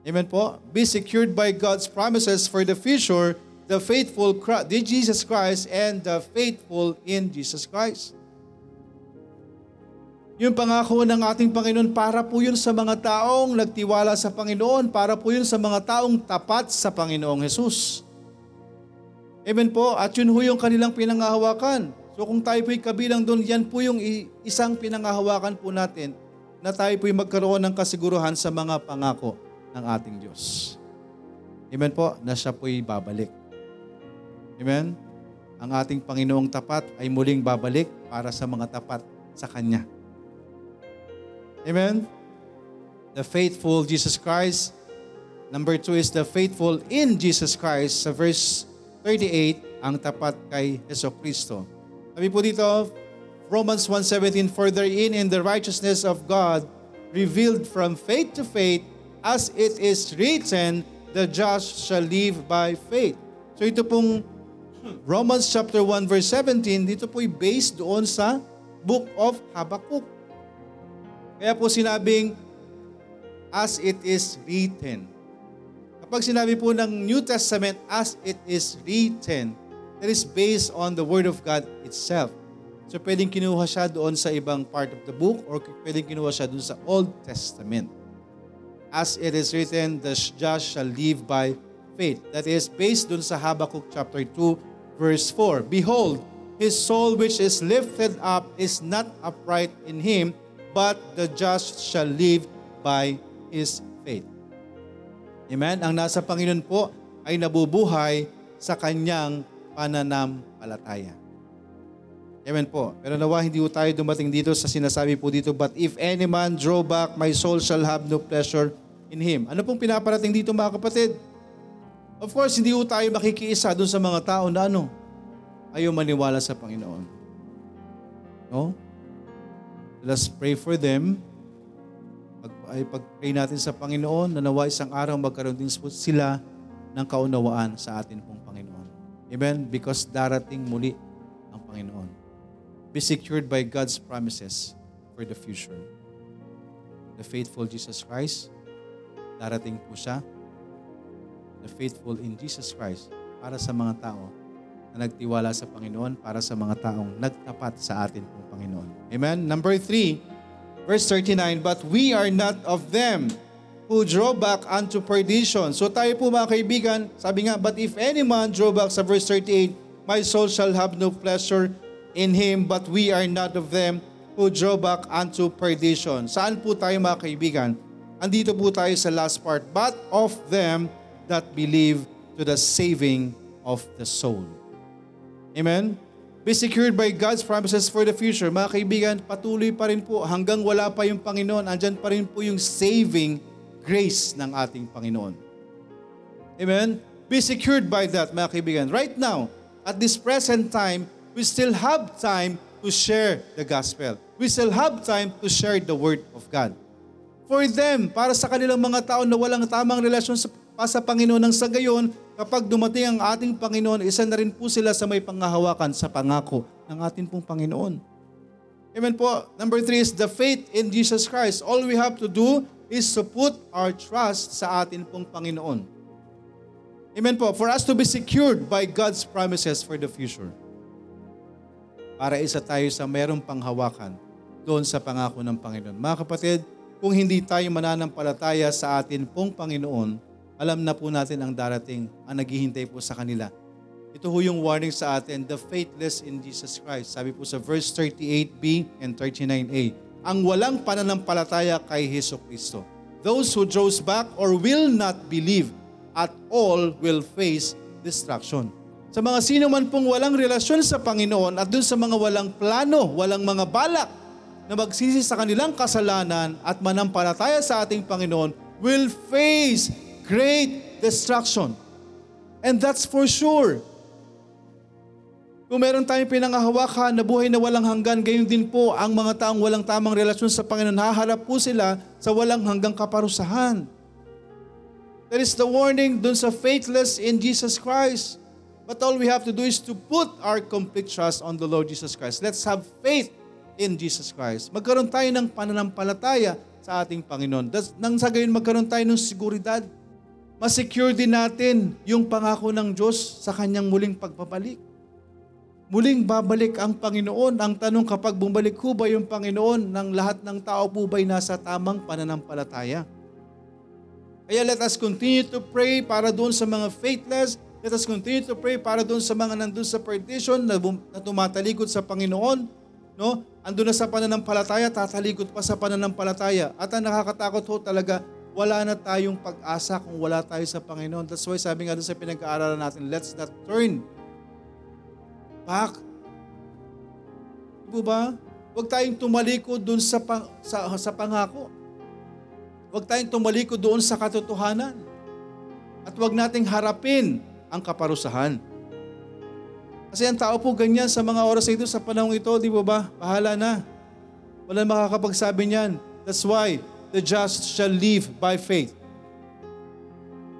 Amen po? Be secured by God's promises for the future, the faithful the Jesus Christ and the faithful in Jesus Christ. Yung pangako ng ating Panginoon, para po yun sa mga taong nagtiwala sa Panginoon, para po yun sa mga taong tapat sa Panginoong Jesus. Amen po? At yun ho yung kanilang pinangahawakan. So kung tayo po'y kabilang doon, yan po yung isang pinangahawakan po natin na tayo po'y magkaroon ng kasiguruhan sa mga pangako ng ating Diyos. Amen po, na siya po'y babalik. Amen? Ang ating Panginoong tapat ay muling babalik para sa mga tapat sa Kanya. Amen? The faithful Jesus Christ. Number two is the faithful in Jesus Christ. Sa verse 38, ang tapat kay Yeso Kristo. Sabi po dito, Romans 1.17, For therein in the righteousness of God revealed from faith to faith, as it is written, the just shall live by faith. So ito pong Romans chapter 1 verse 17, dito po'y based doon sa book of Habakkuk. Kaya po sinabing, as it is written. Kapag sinabi po ng New Testament, as it is written, that is based on the Word of God itself. So pwedeng kinuha siya doon sa ibang part of the book or pwedeng kinuha siya doon sa Old Testament. As it is written, the just shall live by faith. That is based doon sa Habakkuk chapter 2 verse 4. Behold, his soul which is lifted up is not upright in him, but the just shall live by his faith. Amen? Ang nasa Panginoon po ay nabubuhay sa kanyang pananampalataya. Amen po. Pero nawa hindi po tayo dumating dito sa sinasabi po dito, But if any man draw back, my soul shall have no pleasure in him. Ano pong pinaparating dito mga kapatid? Of course, hindi po tayo makikiisa doon sa mga tao na ano, ayaw maniwala sa Panginoon. No? Let's pray for them. Pag, ay pag-pray natin sa Panginoon na nawa isang araw magkaroon din sila ng kaunawaan sa atin pong Panginoon. Amen? Because darating muli ang Panginoon be secured by God's promises for the future. The faithful Jesus Christ, darating po siya. The faithful in Jesus Christ para sa mga tao na nagtiwala sa Panginoon, para sa mga taong nagtapat sa atin pong Panginoon. Amen? Number three, verse 39, But we are not of them who draw back unto perdition. So tayo po mga kaibigan, sabi nga, But if any man draw back sa verse 38, My soul shall have no pleasure in Him, but we are not of them who draw back unto perdition. Saan po tayo mga kaibigan? Andito po tayo sa last part. But of them that believe to the saving of the soul. Amen? Be secured by God's promises for the future. Mga kaibigan, patuloy pa rin po hanggang wala pa yung Panginoon, andyan pa rin po yung saving grace ng ating Panginoon. Amen? be secured by that, mga kaibigan. Right now, at this present time, we still have time to share the gospel. We still have time to share the word of God. For them, para sa kanilang mga tao na walang tamang relasyon sa, pa sa Panginoon ng sa gayon, kapag dumating ang ating Panginoon, isa na rin po sila sa may pangahawakan sa pangako ng ating pong Panginoon. Amen po. Number three is the faith in Jesus Christ. All we have to do is to put our trust sa atin pong Panginoon. Amen po. For us to be secured by God's promises for the future. Para isa tayo sa merong panghawakan doon sa pangako ng Panginoon. Mga kapatid, kung hindi tayo mananampalataya sa atin pong Panginoon, alam na po natin ang darating, ang naghihintay po sa kanila. Ito ho yung warning sa atin, the faithless in Jesus Christ. Sabi po sa verse 38b and 39a, ang walang pananampalataya kay Heso Kristo. Those who draws back or will not believe at all will face destruction. Sa mga sino man pong walang relasyon sa Panginoon at dun sa mga walang plano, walang mga balak na magsisi sa kanilang kasalanan at manampalataya sa ating Panginoon will face great destruction. And that's for sure. Kung meron tayong pinangahawakan na buhay na walang hanggan, gayon din po ang mga taong walang tamang relasyon sa Panginoon, haharap po sila sa walang hanggang kaparusahan. That is the warning dun sa faithless in Jesus Christ. But all we have to do is to put our complete trust on the Lord Jesus Christ. Let's have faith in Jesus Christ. Magkaroon tayo ng pananampalataya sa ating Panginoon. Nang sa gayon magkaroon tayo ng seguridad. Masecure din natin yung pangako ng Diyos sa kanyang muling pagbabalik. Muling babalik ang Panginoon. Ang tanong kapag bumalik ho ba yung Panginoon ng lahat ng tao po ba'y nasa tamang pananampalataya? Kaya let us continue to pray para doon sa mga faithless. Let us continue to pray para doon sa mga nandun sa perdition na, bum- na tumatalikod sa Panginoon. No? Andun na sa pananampalataya, tatalikod pa sa pananampalataya. At ang nakakatakot ho talaga, wala na tayong pag-asa kung wala tayo sa Panginoon. That's why sabi nga doon sa pinag-aaralan natin, let's not turn back. Di ba? Huwag tayong tumalikod doon sa, pang, sa, sa pangako. Huwag tayong tumalikod doon sa katotohanan. At huwag nating harapin ang kaparusahan. Kasi ang tao po ganyan sa mga oras ito, sa panahon ito, di ba ba? Bahala na. Wala makakapagsabi niyan. That's why the just shall live by faith.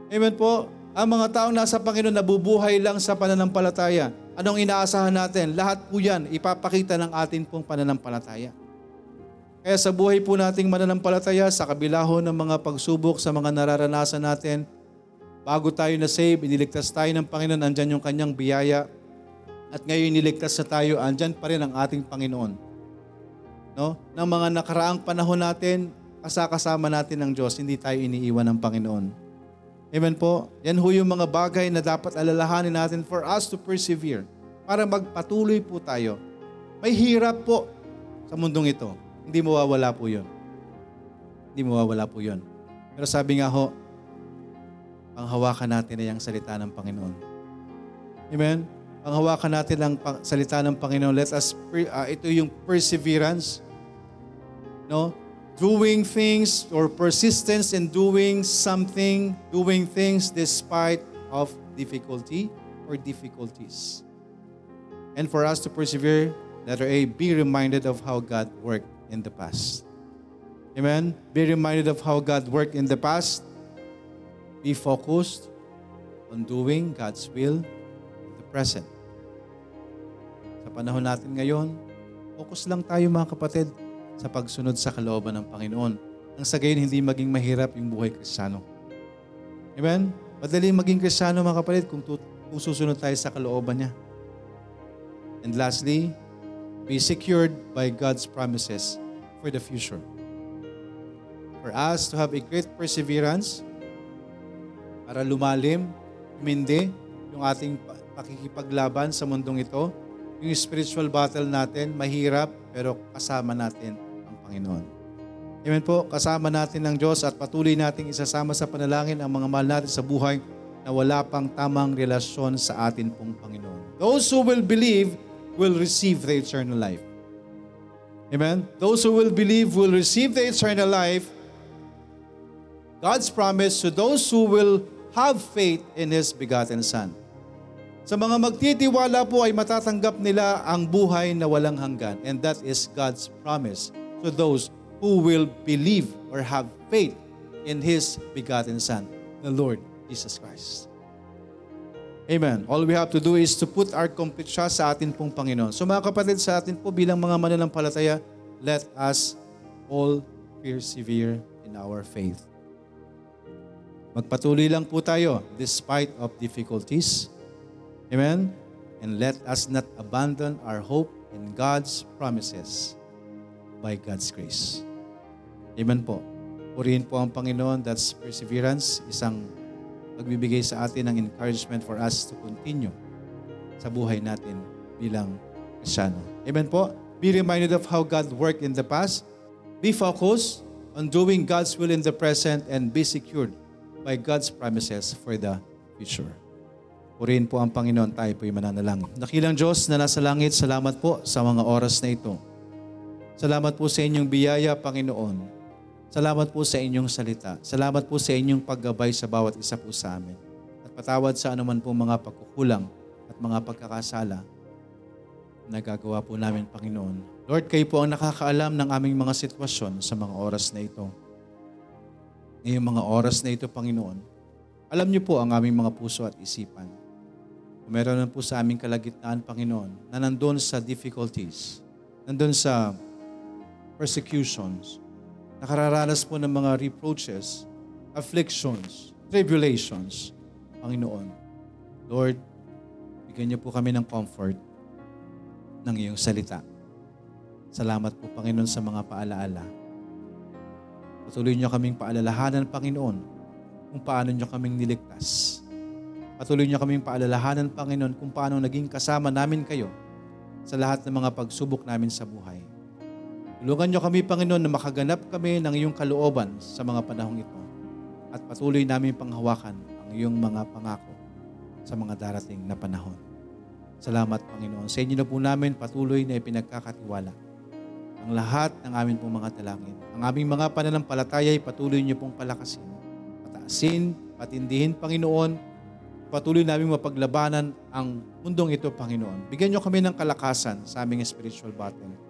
Amen po. Ang mga taong nasa Panginoon nabubuhay lang sa pananampalataya. Anong inaasahan natin? Lahat po yan ipapakita ng atin pong pananampalataya. Kaya sa buhay po nating mananampalataya, sa kabila ho ng mga pagsubok, sa mga nararanasan natin, bago tayo na save, iniligtas tayo ng Panginoon, andyan yung kanyang biyaya. At ngayon iniligtas sa tayo, andyan pa rin ang ating Panginoon. No? Ng mga nakaraang panahon natin, kasakasama natin ng Diyos, hindi tayo iniiwan ng Panginoon. Amen po? Yan ho yung mga bagay na dapat alalahanin natin for us to persevere para magpatuloy po tayo. May hirap po sa mundong ito. Hindi mawawala po yun. Hindi mawawala po yun. Pero sabi nga ho, panghawakan natin ay ang salita ng Panginoon. Amen? Panghawakan natin ang salita ng Panginoon. Let us, uh, ito yung perseverance. No? Doing things or persistence in doing something, doing things despite of difficulty or difficulties. And for us to persevere, letter A, be reminded of how God worked in the past. Amen? Be reminded of how God worked in the past. Be focused on doing God's will in the present. Sa panahon natin ngayon, focus lang tayo mga kapatid sa pagsunod sa kalooban ng Panginoon. Nang sa gayon, hindi maging mahirap yung buhay kristyano. Amen? Madali maging kristyano mga kapatid kung, tut- kung susunod tayo sa kalooban niya. And lastly, be secured by God's promises for the future. For us to have a great perseverance, para lumalim, humindi yung ating pakikipaglaban sa mundong ito, yung spiritual battle natin, mahirap, pero kasama natin Panginoon. Amen po, kasama natin ng Diyos at patuloy nating isasama sa panalangin ang mga mahal natin sa buhay na wala pang tamang relasyon sa atin pong Panginoon. Those who will believe will receive the eternal life. Amen? Those who will believe will receive the eternal life. God's promise to those who will have faith in His begotten Son. Sa mga magtitiwala po ay matatanggap nila ang buhay na walang hanggan. And that is God's promise to those who will believe or have faith in His begotten Son, the Lord Jesus Christ. Amen. All we have to do is to put our complete trust sa atin pong Panginoon. So mga kapatid sa atin po bilang mga mananampalataya, let us all persevere in our faith. Magpatuloy lang po tayo despite of difficulties. Amen? And let us not abandon our hope in God's promises by God's grace. Amen po. Purihin po ang Panginoon. That's perseverance. Isang magbibigay sa atin ng encouragement for us to continue sa buhay natin bilang Krisyano. Amen po. Be reminded of how God worked in the past. Be focused on doing God's will in the present and be secured by God's promises for the future. Purihin po ang Panginoon, tayo po'y mananalangin. Nakilang Diyos na nasa langit, salamat po sa mga oras na ito. Salamat po sa inyong biyaya, Panginoon. Salamat po sa inyong salita. Salamat po sa inyong paggabay sa bawat isa po sa amin. At patawad sa anuman po mga pagkukulang at mga pagkakasala na nagagawa po namin, Panginoon. Lord, kayo po ang nakakaalam ng aming mga sitwasyon sa mga oras na ito. Ngayong mga oras na ito, Panginoon, alam niyo po ang aming mga puso at isipan. Kung meron po sa aming kalagitnaan, Panginoon, na nandun sa difficulties, nandun sa persecutions, nakararanas po ng mga reproaches, afflictions, tribulations, Panginoon. Lord, bigyan niyo po kami ng comfort ng iyong salita. Salamat po, Panginoon, sa mga paalaala. Patuloy niyo kaming paalalahanan, Panginoon, kung paano niyo kaming niligtas. Patuloy niyo kaming paalalahanan, Panginoon, kung paano naging kasama namin kayo sa lahat ng mga pagsubok namin sa buhay. Tulungan niyo kami, Panginoon, na makaganap kami ng iyong kalooban sa mga panahong ito at patuloy namin panghawakan ang iyong mga pangako sa mga darating na panahon. Salamat, Panginoon. Sa inyo na po namin patuloy na ipinagkakatiwala ang lahat ng amin pong mga dalangin. Ang aming mga pananampalataya ay patuloy niyo pong palakasin, pataasin, patindihin, Panginoon. Patuloy namin mapaglabanan ang mundong ito, Panginoon. Bigyan niyo kami ng kalakasan sa aming spiritual battle.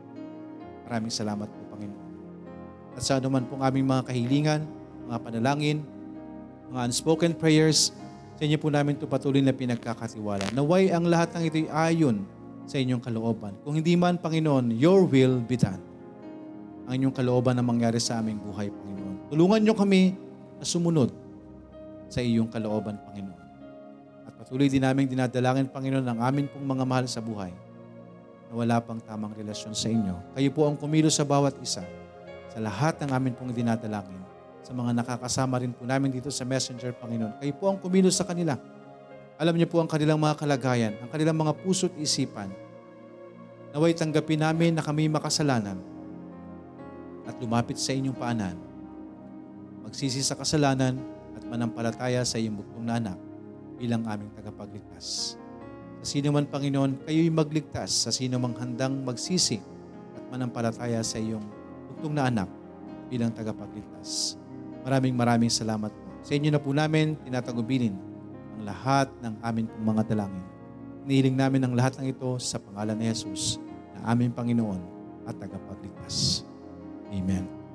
Maraming salamat po, Panginoon. At sa anuman pong aming mga kahilingan, mga panalangin, mga unspoken prayers, sa inyo po namin ito patuloy na pinagkakatiwala. Naway ang lahat ng ito'y ayon sa inyong kalooban. Kung hindi man, Panginoon, your will be done. Ang inyong kalooban na mangyari sa aming buhay, Panginoon. Tulungan niyo kami na sumunod sa iyong kalooban, Panginoon. At patuloy din namin dinadalangin, Panginoon, ang amin pong mga mahal sa buhay na wala pang tamang relasyon sa inyo. Kayo po ang kumilos sa bawat isa sa lahat ng amin pong dinadalangin sa mga nakakasama rin po namin dito sa Messenger, Panginoon. Kayo po ang kumilos sa kanila. Alam niyo po ang kanilang mga kalagayan, ang kanilang mga puso't isipan. Naway tanggapin namin na kami makasalanan at lumapit sa inyong paanan. Magsisi sa kasalanan at manampalataya sa iyong bugtong na anak bilang aming tagapagligtas. Sino man, Panginoon, kayo'y magligtas sa sino mang handang magsisi at manampalataya sa iyong bugtong na anak bilang tagapagligtas. Maraming maraming salamat po. Sa inyo na po namin tinatagubilin ang lahat ng amin pong mga dalangin. Inihiling namin ang lahat ng ito sa pangalan ni Jesus na aming Panginoon at tagapagligtas. Amen.